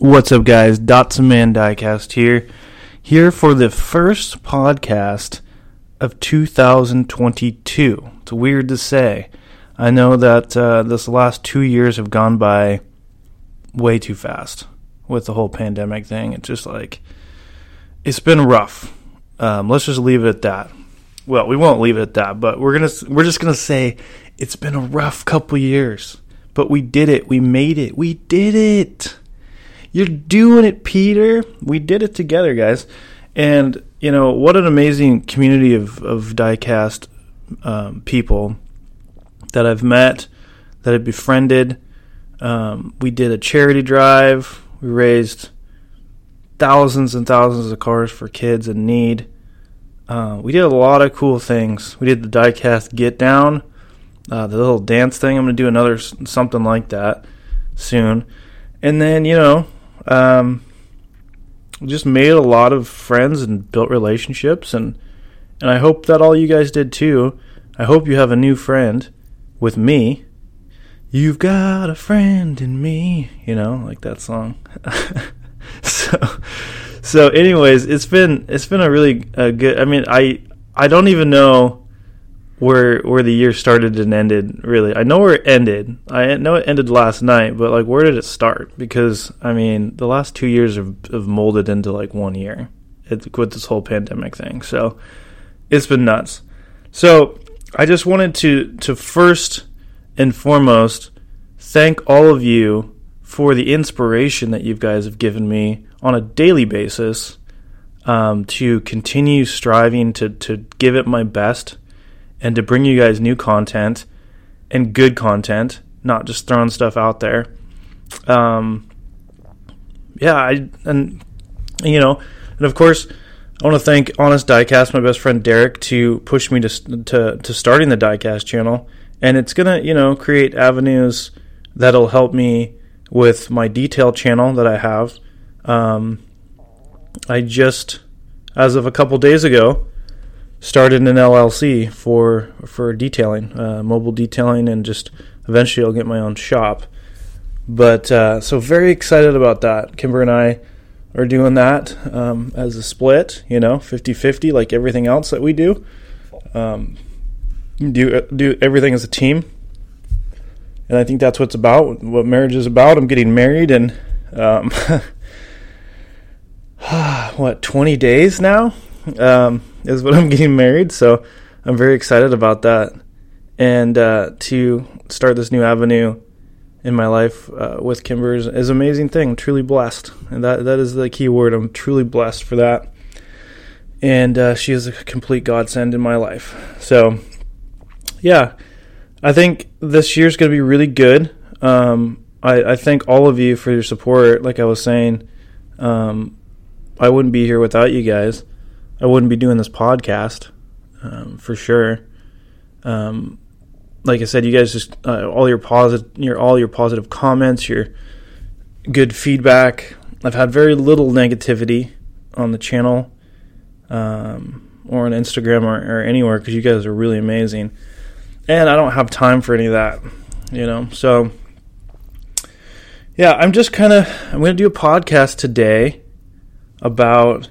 What's up, guys? Dotson Man Diecast here, here for the first podcast of 2022. It's weird to say. I know that uh, this last two years have gone by way too fast with the whole pandemic thing. It's just like it's been rough. Um, let's just leave it at that. Well, we won't leave it at that, but we're gonna we're just gonna say it's been a rough couple years. But we did it. We made it. We did it. You're doing it, Peter. We did it together, guys. And, you know, what an amazing community of, of diecast um, people that I've met, that I've befriended. Um, we did a charity drive. We raised thousands and thousands of cars for kids in need. Uh, we did a lot of cool things. We did the diecast get down, uh, the little dance thing. I'm going to do another something like that soon. And then, you know, um, just made a lot of friends and built relationships and and I hope that all you guys did too. I hope you have a new friend with me. You've got a friend in me, you know, like that song. so so anyways, it's been it's been a really good I mean, I I don't even know where where the year started and ended really. I know where it ended. I know it ended last night but like where did it start? Because i mean the last two years have, have molded into like one year. It, with this whole pandemic thing. So it's been nuts. So i just wanted to to first and foremost thank all of you for the inspiration that you guys have given me on a daily basis um, to continue striving to to give it my best and to bring you guys new content and good content, not just throwing stuff out there. Um, yeah, I and you know, and of course, I want to thank Honest Diecast, my best friend Derek, to push me to to to starting the Diecast channel, and it's gonna you know create avenues that'll help me with my detail channel that I have. Um, I just, as of a couple days ago, started an LLC for for detailing, uh, mobile detailing, and just eventually I'll get my own shop. But uh, so very excited about that. Kimber and I are doing that um, as a split, you know, 50-50 like everything else that we do. Um, do do everything as a team. And I think that's what's about, what marriage is about. I'm getting married in um, what 20 days now. Um, is what I'm getting married. So I'm very excited about that. And uh, to start this new avenue in my life uh, with Kimber is, is, an amazing thing. I'm truly blessed. And that, that is the key word. I'm truly blessed for that. And uh, she is a complete godsend in my life. So, yeah, I think this year's going to be really good. Um, I, I, thank all of you for your support. Like I was saying, um, I wouldn't be here without you guys. I wouldn't be doing this podcast um, for sure. Um, like I said, you guys just uh, all your positive, your all your positive comments, your good feedback. I've had very little negativity on the channel um, or on Instagram or, or anywhere because you guys are really amazing, and I don't have time for any of that, you know. So yeah, I'm just kind of I'm going to do a podcast today about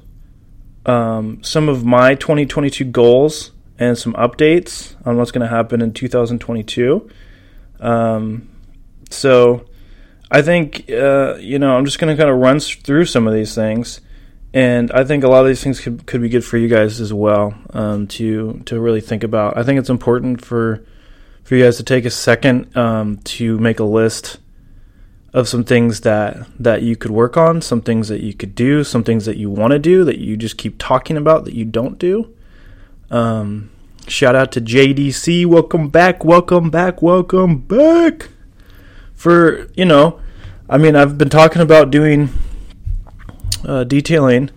um, some of my 2022 goals and some updates on what's going to happen in 2022. Um, so I think, uh, you know, I'm just going to kind of run through some of these things. And I think a lot of these things could, could be good for you guys as well um, to to really think about. I think it's important for for you guys to take a second um, to make a list of some things that that you could work on, some things that you could do, some things that you want to do that you just keep talking about that you don't do. Um, shout out to JDC, welcome back, welcome back, welcome back. For you know, I mean, I've been talking about doing uh, detailing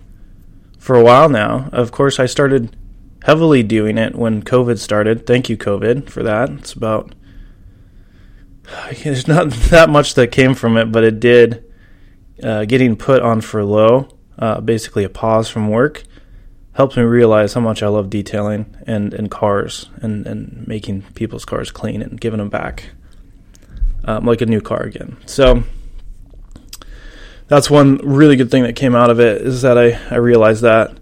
for a while now. Of course, I started heavily doing it when COVID started. Thank you, COVID, for that. It's about there's not that much that came from it, but it did. Uh, getting put on furlough, uh, basically a pause from work, helped me realize how much I love detailing and, and cars and, and making people's cars clean and giving them back um, like a new car again. So that's one really good thing that came out of it is that I, I realized that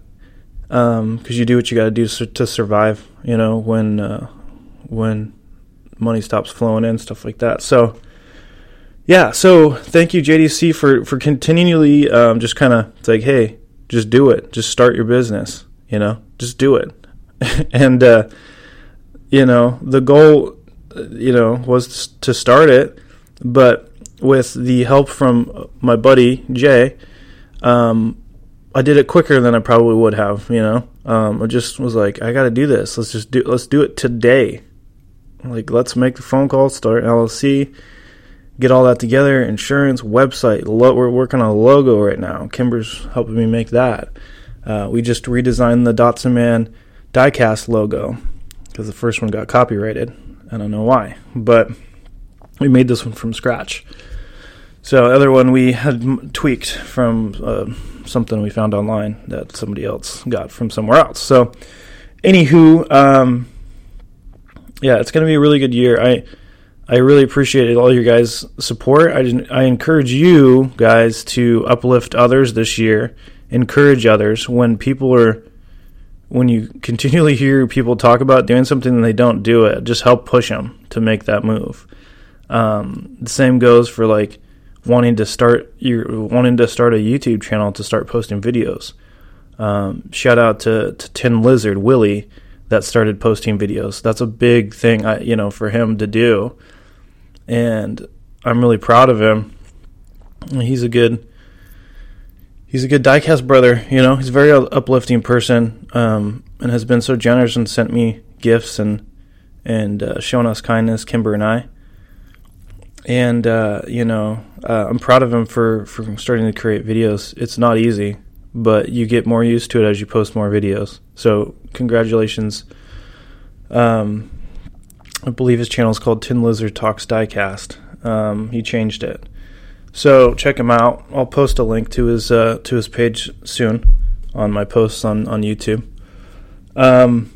because um, you do what you got to do to survive. You know when uh, when money stops flowing in, stuff like that. So, yeah. So thank you, JDC, for for continually um, just kind of like, hey, just do it. Just start your business. You know, just do it. and uh, you know, the goal, you know, was to start it, but with the help from my buddy Jay, um, I did it quicker than I probably would have. You know, um, I just was like, I got to do this. Let's just do. Let's do it today. Like, let's make the phone call, start LLC, get all that together, insurance, website. Lo- we're working on a logo right now. Kimber's helping me make that. Uh, we just redesigned the Dotson Man diecast logo because the first one got copyrighted. I don't know why, but we made this one from scratch. So the other one we had tweaked from uh, something we found online that somebody else got from somewhere else. So, anywho, um, yeah, it's going to be a really good year. I I really appreciate all your guys' support. I I encourage you guys to uplift others this year. Encourage others when people are when you continually hear people talk about doing something and they don't do it. Just help push them to make that move. Um, the same goes for like wanting to start you wanting to start a YouTube channel to start posting videos. Um, shout out to, to Tin Lizard Willie that started posting videos. That's a big thing, I, you know, for him to do, and I'm really proud of him. He's a good, he's a good diecast brother. You know, he's a very uplifting person, um, and has been so generous and sent me gifts and and uh, shown us kindness, Kimber and I. And uh, you know, uh, I'm proud of him for for starting to create videos. It's not easy but you get more used to it as you post more videos. So congratulations. Um, I believe his channel is called Tin Lizard Talks Diecast. Um, he changed it, so check him out. I'll post a link to his uh, to his page soon on my posts on on YouTube. Um,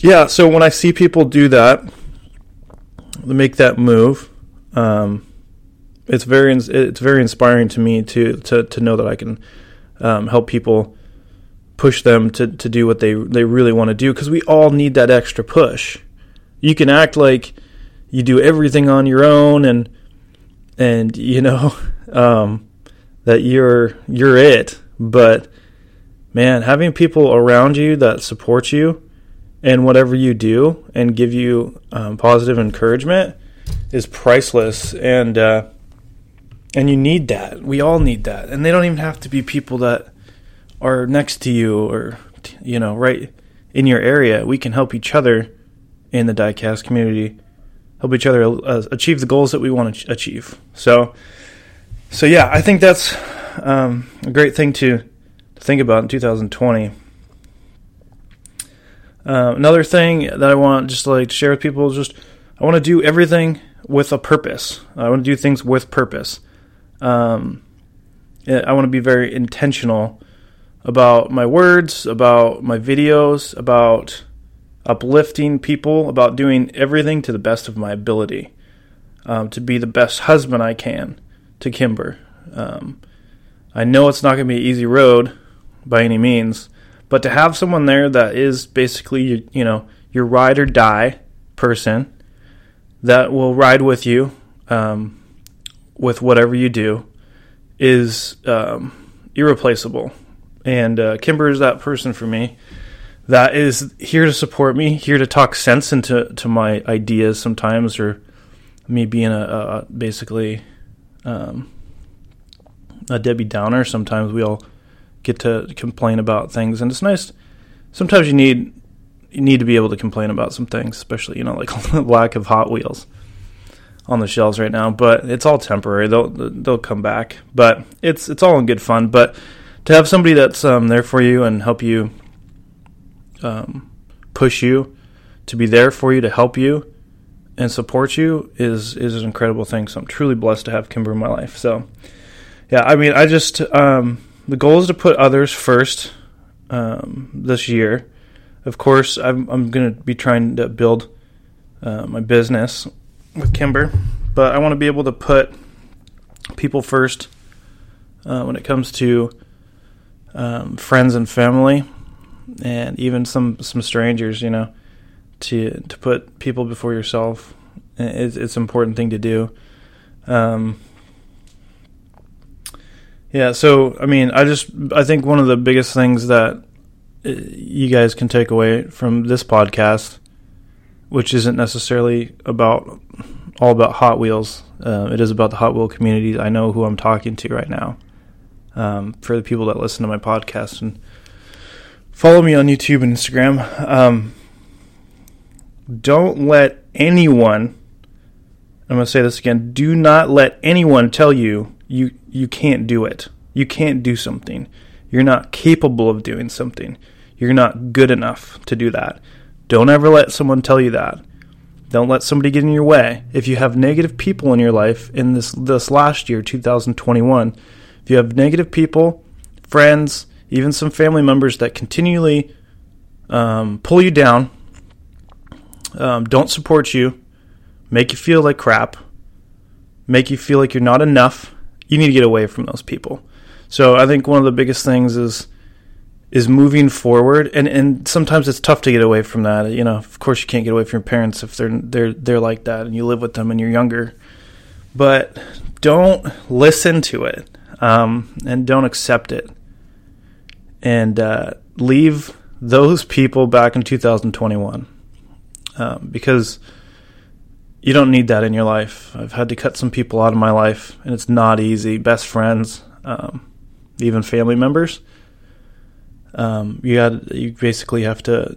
yeah, so when I see people do that, make that move, um, it's very it's very inspiring to me to to to know that I can um, help people push them to, to do what they they really want to do because we all need that extra push. You can act like you do everything on your own and and you know um, that you're you're it, but man, having people around you that support you and whatever you do and give you um, positive encouragement is priceless and uh, and you need that. We all need that. And they don't even have to be people that are next to you or, you know, right in your area. We can help each other in the diecast community, help each other uh, achieve the goals that we want to achieve. So, so yeah, I think that's um, a great thing to, to think about in 2020. Uh, another thing that I want just like to share with people is just I want to do everything with a purpose. I want to do things with purpose. Um, I want to be very intentional about my words, about my videos, about uplifting people, about doing everything to the best of my ability um, to be the best husband I can to Kimber. Um, I know it's not going to be an easy road by any means, but to have someone there that is basically you know your ride or die person that will ride with you um, with whatever you do is um, irreplaceable. And uh, Kimber is that person for me that is here to support me, here to talk sense into to my ideas sometimes, or me being a, a basically um, a Debbie Downer. Sometimes we all get to complain about things, and it's nice. Sometimes you need you need to be able to complain about some things, especially you know like lack of Hot Wheels on the shelves right now. But it's all temporary; they'll they'll come back. But it's it's all in good fun. But to have somebody that's um, there for you and help you um, push you, to be there for you, to help you, and support you is is an incredible thing. So I'm truly blessed to have Kimber in my life. So yeah, I mean, I just um, the goal is to put others first um, this year. Of course, I'm I'm going to be trying to build uh, my business with Kimber, but I want to be able to put people first uh, when it comes to um, friends and family and even some some strangers, you know, to to put people before yourself. It's it's an important thing to do. Um, yeah, so I mean, I just I think one of the biggest things that uh, you guys can take away from this podcast, which isn't necessarily about all about Hot Wheels. Uh, it is about the Hot Wheel community. I know who I'm talking to right now. Um, for the people that listen to my podcast and follow me on YouTube and Instagram. Um, don't let anyone. I'm going to say this again. Do not let anyone tell you you you can't do it. You can't do something. You're not capable of doing something. You're not good enough to do that. Don't ever let someone tell you that. Don't let somebody get in your way. If you have negative people in your life in this this last year, 2021, if you have negative people, friends, even some family members that continually um, pull you down, um, don't support you, make you feel like crap, make you feel like you're not enough, you need to get away from those people. So I think one of the biggest things is is moving forward, and and sometimes it's tough to get away from that. You know, of course, you can't get away from your parents if they're they're they're like that, and you live with them and you're younger. But don't listen to it, um, and don't accept it and uh, leave those people back in 2021 um, because you don't need that in your life. I've had to cut some people out of my life, and it's not easy. Best friends, um, even family members. Um, you had you basically have to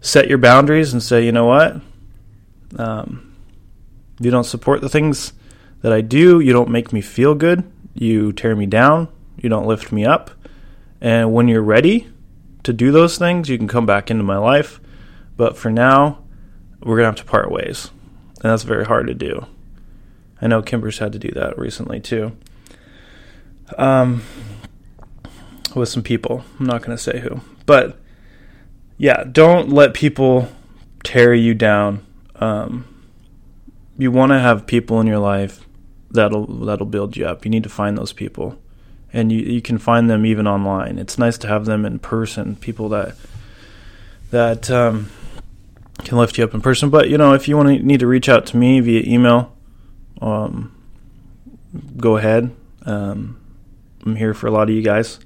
set your boundaries and say, you know what, um, you don't support the things that I do. You don't make me feel good. You tear me down. You don't lift me up. And when you're ready to do those things, you can come back into my life. But for now, we're going to have to part ways. And that's very hard to do. I know Kimber's had to do that recently too. Um, with some people. I'm not going to say who. But yeah, don't let people tear you down. Um, you want to have people in your life that'll that'll build you up. You need to find those people and you you can find them even online. It's nice to have them in person, people that that um, can lift you up in person. But you know, if you want to need to reach out to me via email, um, go ahead. Um, I'm here for a lot of you guys.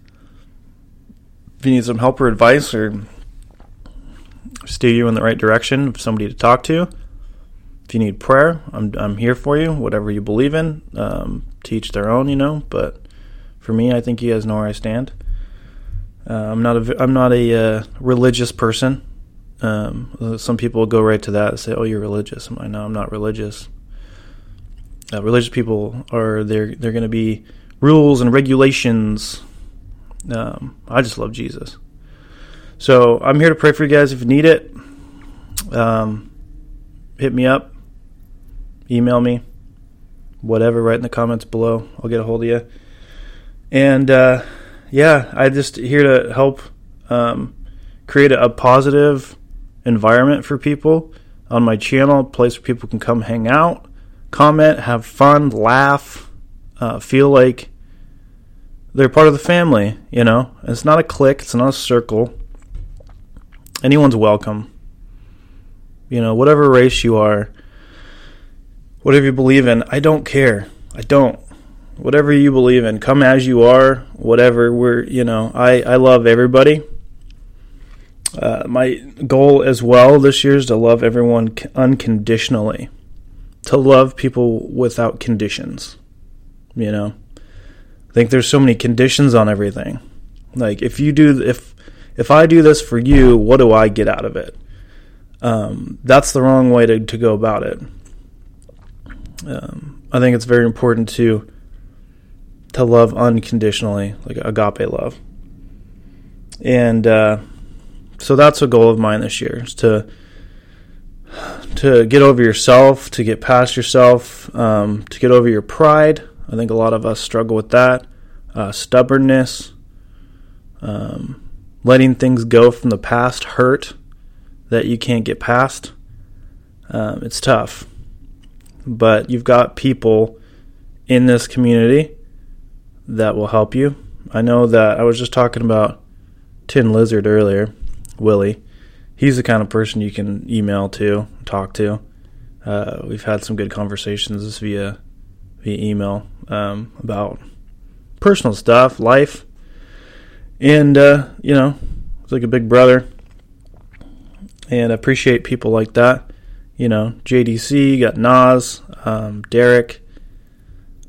If you need some help or advice or steer you in the right direction, somebody to talk to. If you need prayer, I'm I'm here for you. Whatever you believe in, um, teach their own, you know. But for me, I think you guys know where I stand. Uh, I'm not a I'm not a uh, religious person. Um, some people go right to that and say, "Oh, you're religious." I'm like, "No, I'm not religious." Uh, religious people are they're they're going to be rules and regulations. Um, I just love Jesus, so I'm here to pray for you guys if you need it. Um, hit me up, email me, whatever. Write in the comments below. I'll get a hold of you. And uh, yeah, I just here to help um, create a, a, positive environment for people on my channel, a place where people can come hang out, comment, have fun, laugh, uh, feel like they're part of the family. You know, it's not a clique. It's not a circle. Anyone's welcome. You know, whatever race you are, whatever you believe in, I don't care. I don't. Whatever you believe in, come as you are. Whatever we're, you know, I I love everybody. Uh, my goal as well this year is to love everyone unconditionally, to love people without conditions. You know, I think there's so many conditions on everything. Like if you do if if I do this for you, what do I get out of it? Um, that's the wrong way to, to go about it. Um, I think it's very important to to love unconditionally, like agape love. And uh, so that's a goal of mine this year is to to get over yourself, to get past yourself, um, to get over your pride. I think a lot of us struggle with that. Uh, stubbornness, um, letting things go from the past hurt that you can't get past. Um, it's tough. But you've got people in this community that will help you. I know that I was just talking about Tin Lizard earlier, Willie. He's the kind of person you can email to, talk to. Uh, we've had some good conversations via via email um, about personal stuff, life, and uh, you know, it's like a big brother. And I appreciate people like that. You know, JDC, got Nas, um, Derek,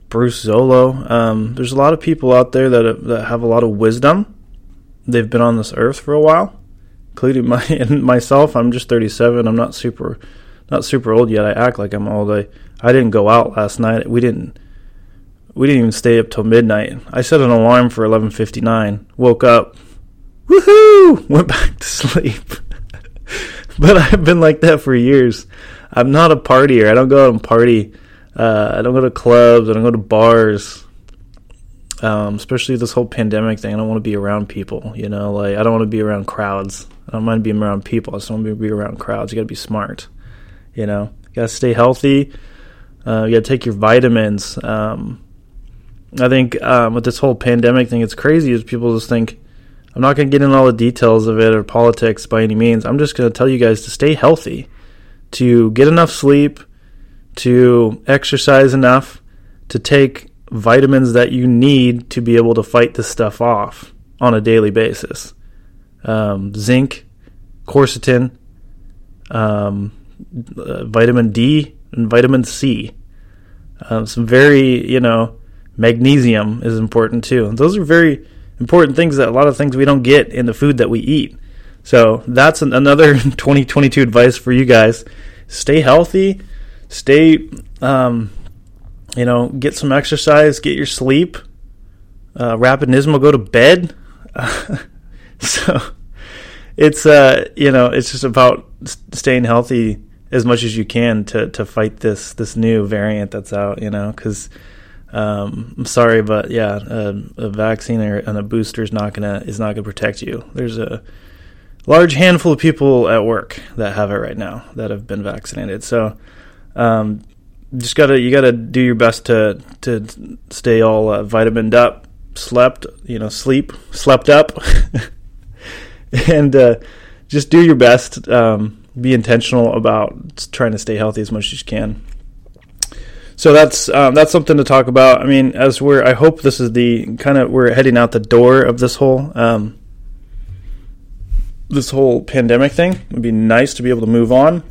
Bruce Zolo. Um, there's a lot of people out there that have, that have a lot of wisdom. They've been on this earth for a while, including my myself. I'm just 37. I'm not super not super old yet. I act like I'm old. I I didn't go out last night. We didn't we didn't even stay up till midnight. I set an alarm for 11:59. Woke up, woohoo! Went back to sleep. But I've been like that for years. I'm not a partier. I don't go out and party. Uh, I don't go to clubs. I don't go to bars. Um, especially this whole pandemic thing. I don't want to be around people. You know, like I don't want to be around crowds. I don't mind being around people. I just don't want to be around crowds. You got to be smart. You know, you got to stay healthy. Uh, you got to take your vitamins. Um, I think um, with this whole pandemic thing, it's crazy. Is people just think I'm not going to get into all the details of it or politics by any means. I'm just going to tell you guys to stay healthy, to get enough sleep, to exercise enough, to take vitamins that you need to be able to fight this stuff off on a daily basis. Um, zinc, quercetin, um, uh, vitamin D, and vitamin C. Um, some very, you know, Magnesium is important too. Those are very important things that a lot of things we don't get in the food that we eat. So that's an, another 2022 advice for you guys. Stay healthy, stay, um, you know, get some exercise, get your sleep. Uh, Rapinism will go to bed. so it's, uh, you know, it's just about staying healthy as much as you can to, to fight this, this new variant that's out, you know, because um, I'm sorry, but yeah, a, a vaccine or, and a booster is not gonna is not gonna protect you. There's a large handful of people at work that have it right now that have been vaccinated. So, um, just gotta you gotta do your best to to stay all uh, vitamined up, slept, you know, sleep, slept up, and uh, just do your best. Um, be intentional about trying to stay healthy as much as you can so that's um, that's something to talk about. I mean, as we're, I hope this is the kind of we're heading out the door of this whole um, this whole pandemic thing. It'd be nice to be able to move on.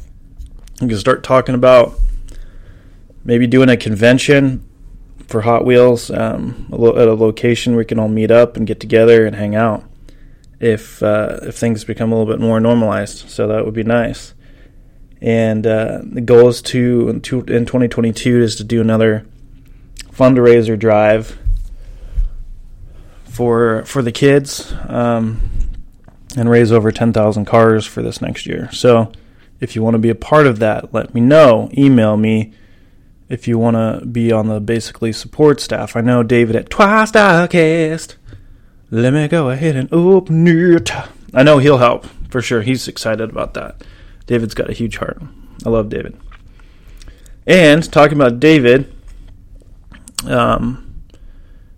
We can start talking about maybe doing a convention for Hot Wheels um, at a location where we can all meet up and get together and hang out. If uh, if things become a little bit more normalized, so that would be nice and uh, the goal is to, in 2022 is to do another fundraiser drive for for the kids um, and raise over 10,000 cars for this next year. So if you want to be a part of that, let me know. Email me if you want to be on the basically support staff. I know David at Twice Diecast. Let me go ahead and open it. I know he'll help for sure. He's excited about that. David's got a huge heart. I love David. And talking about David, um,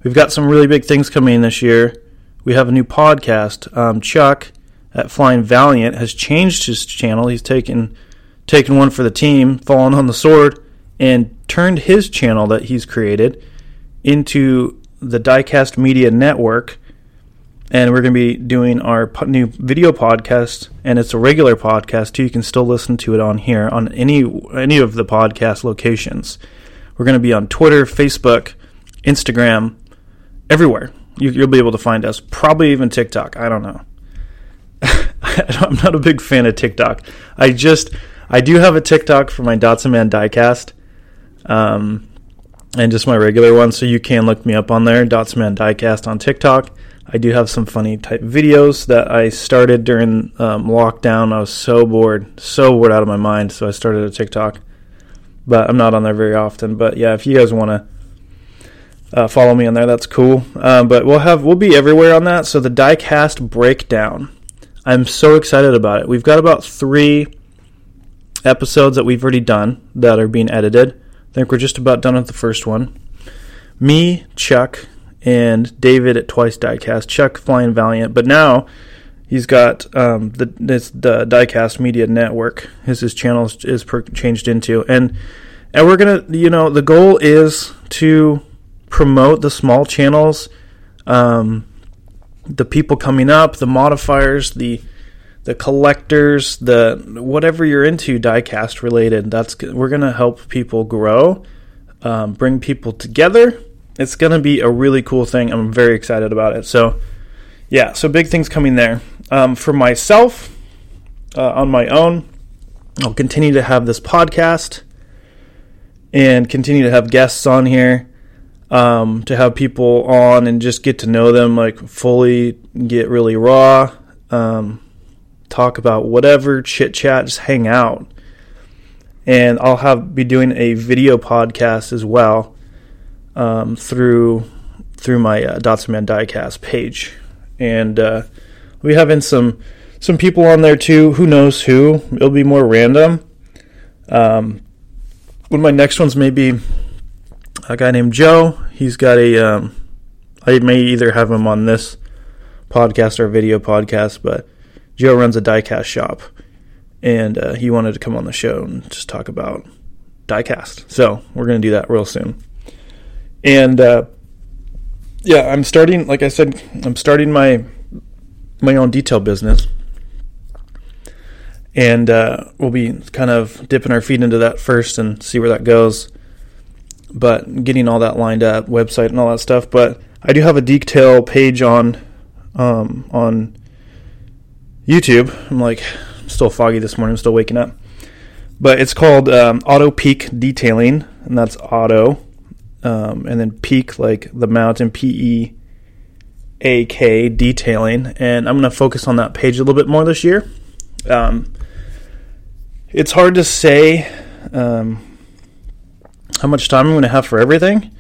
we've got some really big things coming this year. We have a new podcast. Um, Chuck at Flying Valiant has changed his channel. He's taken taken one for the team, fallen on the sword, and turned his channel that he's created into the Diecast Media Network. And we're going to be doing our po- new video podcast, and it's a regular podcast too. You can still listen to it on here on any any of the podcast locations. We're going to be on Twitter, Facebook, Instagram, everywhere. You, you'll be able to find us. Probably even TikTok. I don't know. I'm not a big fan of TikTok. I just I do have a TikTok for my Dotson Man Diecast, um, and just my regular one. So you can look me up on there, Dotson Man Diecast on TikTok. I do have some funny type videos that I started during um, lockdown. I was so bored, so bored out of my mind, so I started a TikTok. But I'm not on there very often. But yeah, if you guys want to uh, follow me on there, that's cool. Uh, but we'll have we'll be everywhere on that. So the diecast breakdown, I'm so excited about it. We've got about three episodes that we've already done that are being edited. I think we're just about done with the first one. Me, Chuck, and David at Twice Diecast. Chuck flying Valiant, but now he's got um, the the Diecast Media Network. His his channel is, is per- changed into, and and we're gonna you know the goal is to promote the small channels, um, the people coming up, the modifiers, the the collectors, the whatever you're into diecast related. That's we're gonna help people grow, um, bring people together. It's gonna be a really cool thing. I'm very excited about it. So, yeah, so big things coming there. Um, for myself, uh, on my own, I'll continue to have this podcast and continue to have guests on here um, to have people on and just get to know them, like fully get really raw, um, talk about whatever, chit chat, just hang out. And I'll have be doing a video podcast as well um, through through my uh, Dotson Diecast page, and uh, we having some some people on there too. Who knows who? It'll be more random. Um, one of my next ones may be a guy named Joe. He's got a. Um, I may either have him on this podcast or video podcast, but Joe runs a diecast shop, and uh, he wanted to come on the show and just talk about diecast. So we're going to do that real soon. And uh, yeah, I'm starting. Like I said, I'm starting my my own detail business, and uh, we'll be kind of dipping our feet into that first and see where that goes but getting all that lined up, website and all that stuff. But I do have a detail page on um, on YouTube. I'm like I'm still foggy this morning. I'm still waking up, but it's called um, Auto Peak Detailing, and that's auto, um, and then peak like the mountain P E A K detailing, and I'm going to focus on that page a little bit more this year. Um, it's hard to say. Um, how much time I'm going to have for everything.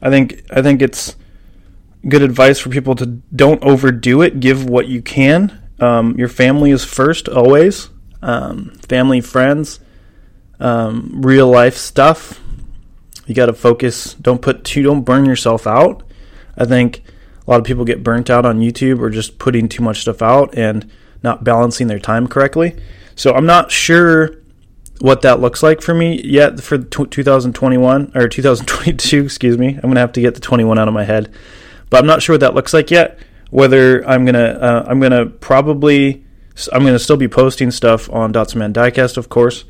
I think I think it's good advice for people to don't overdo it. Give what you can. Um, your family is first always. Um, family, friends, um, real life stuff. You got to focus. Don't put too. Don't burn yourself out. I think a lot of people get burnt out on YouTube or just putting too much stuff out and not balancing their time correctly. So I'm not sure what that looks like for me yet for t- 2021 or 2022 excuse me i'm gonna have to get the 21 out of my head but i'm not sure what that looks like yet whether i'm gonna uh, i'm gonna probably i'm gonna still be posting stuff on dotson man diecast of course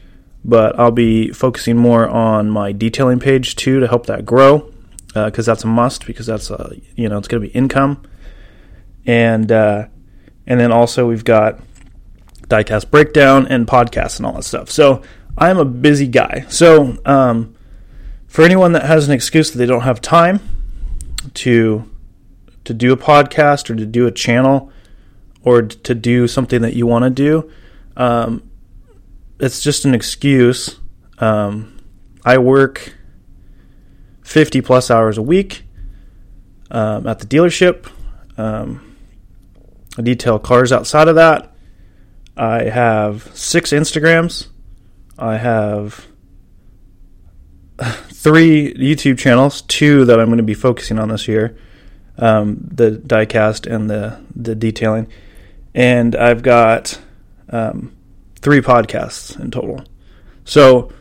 but i'll be focusing more on my detailing page too to help that grow because uh, that's a must because that's uh, you know it's gonna be income and uh, and then also we've got diecast breakdown and podcasts and all that stuff so I'm a busy guy. So, um, for anyone that has an excuse that they don't have time to to do a podcast or to do a channel or to do something that you want to do, um, it's just an excuse. Um, I work 50 plus hours a week um, at the dealership. Um, I detail cars outside of that. I have six Instagrams. I have three YouTube channels, two that I'm going to be focusing on this year. um, the diecast and the the detailing, and I've got um, three podcasts in total. So,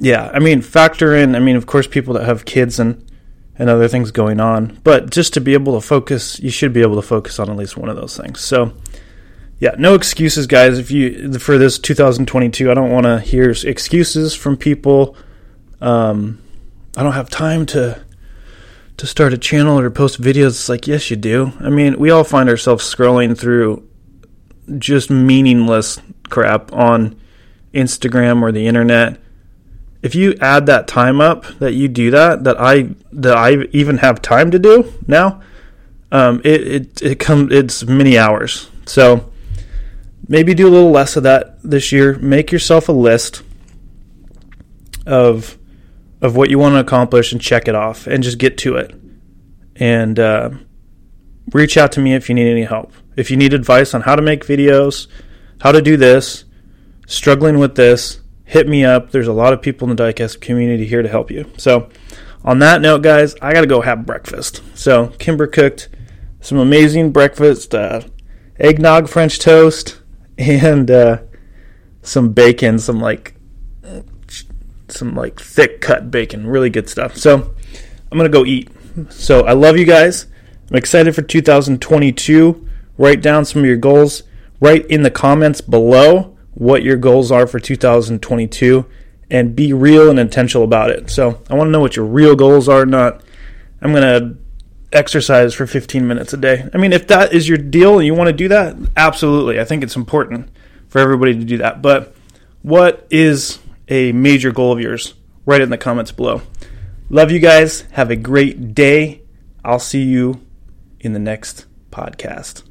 yeah, I mean, factor in. I mean, of course, people that have kids and and other things going on, but just to be able to focus, you should be able to focus on at least one of those things. So, yeah, no excuses, guys. If you for this 2022, I don't want to hear excuses from people. Um, I don't have time to to start a channel or post videos. It's like, yes, you do. I mean, we all find ourselves scrolling through just meaningless crap on Instagram or the internet. If you add that time up that you do that, that I that I even have time to do now, um, it it it come it's many hours. So maybe do a little less of that this year. Make yourself a list of of what you want to accomplish and check it off and just get to it. And uh, reach out to me if you need any help. If you need advice on how to make videos, how to do this, struggling with this, hit me up. There's a lot of people in the diecast community here to help you. So, on that note, guys, I got to go have breakfast. So, Kimber cooked some amazing breakfast uh, eggnog French toast and uh, some bacon, some like some like thick cut bacon, really good stuff. So I'm gonna go eat. So I love you guys. I'm excited for 2022. Write down some of your goals. Write in the comments below what your goals are for 2022 and be real and intentional about it. So I want to know what your real goals are, not I'm going to exercise for 15 minutes a day. I mean, if that is your deal and you want to do that, absolutely. I think it's important for everybody to do that. But what is a major goal of yours? Write it in the comments below. Love you guys. Have a great day. I'll see you in the next podcast.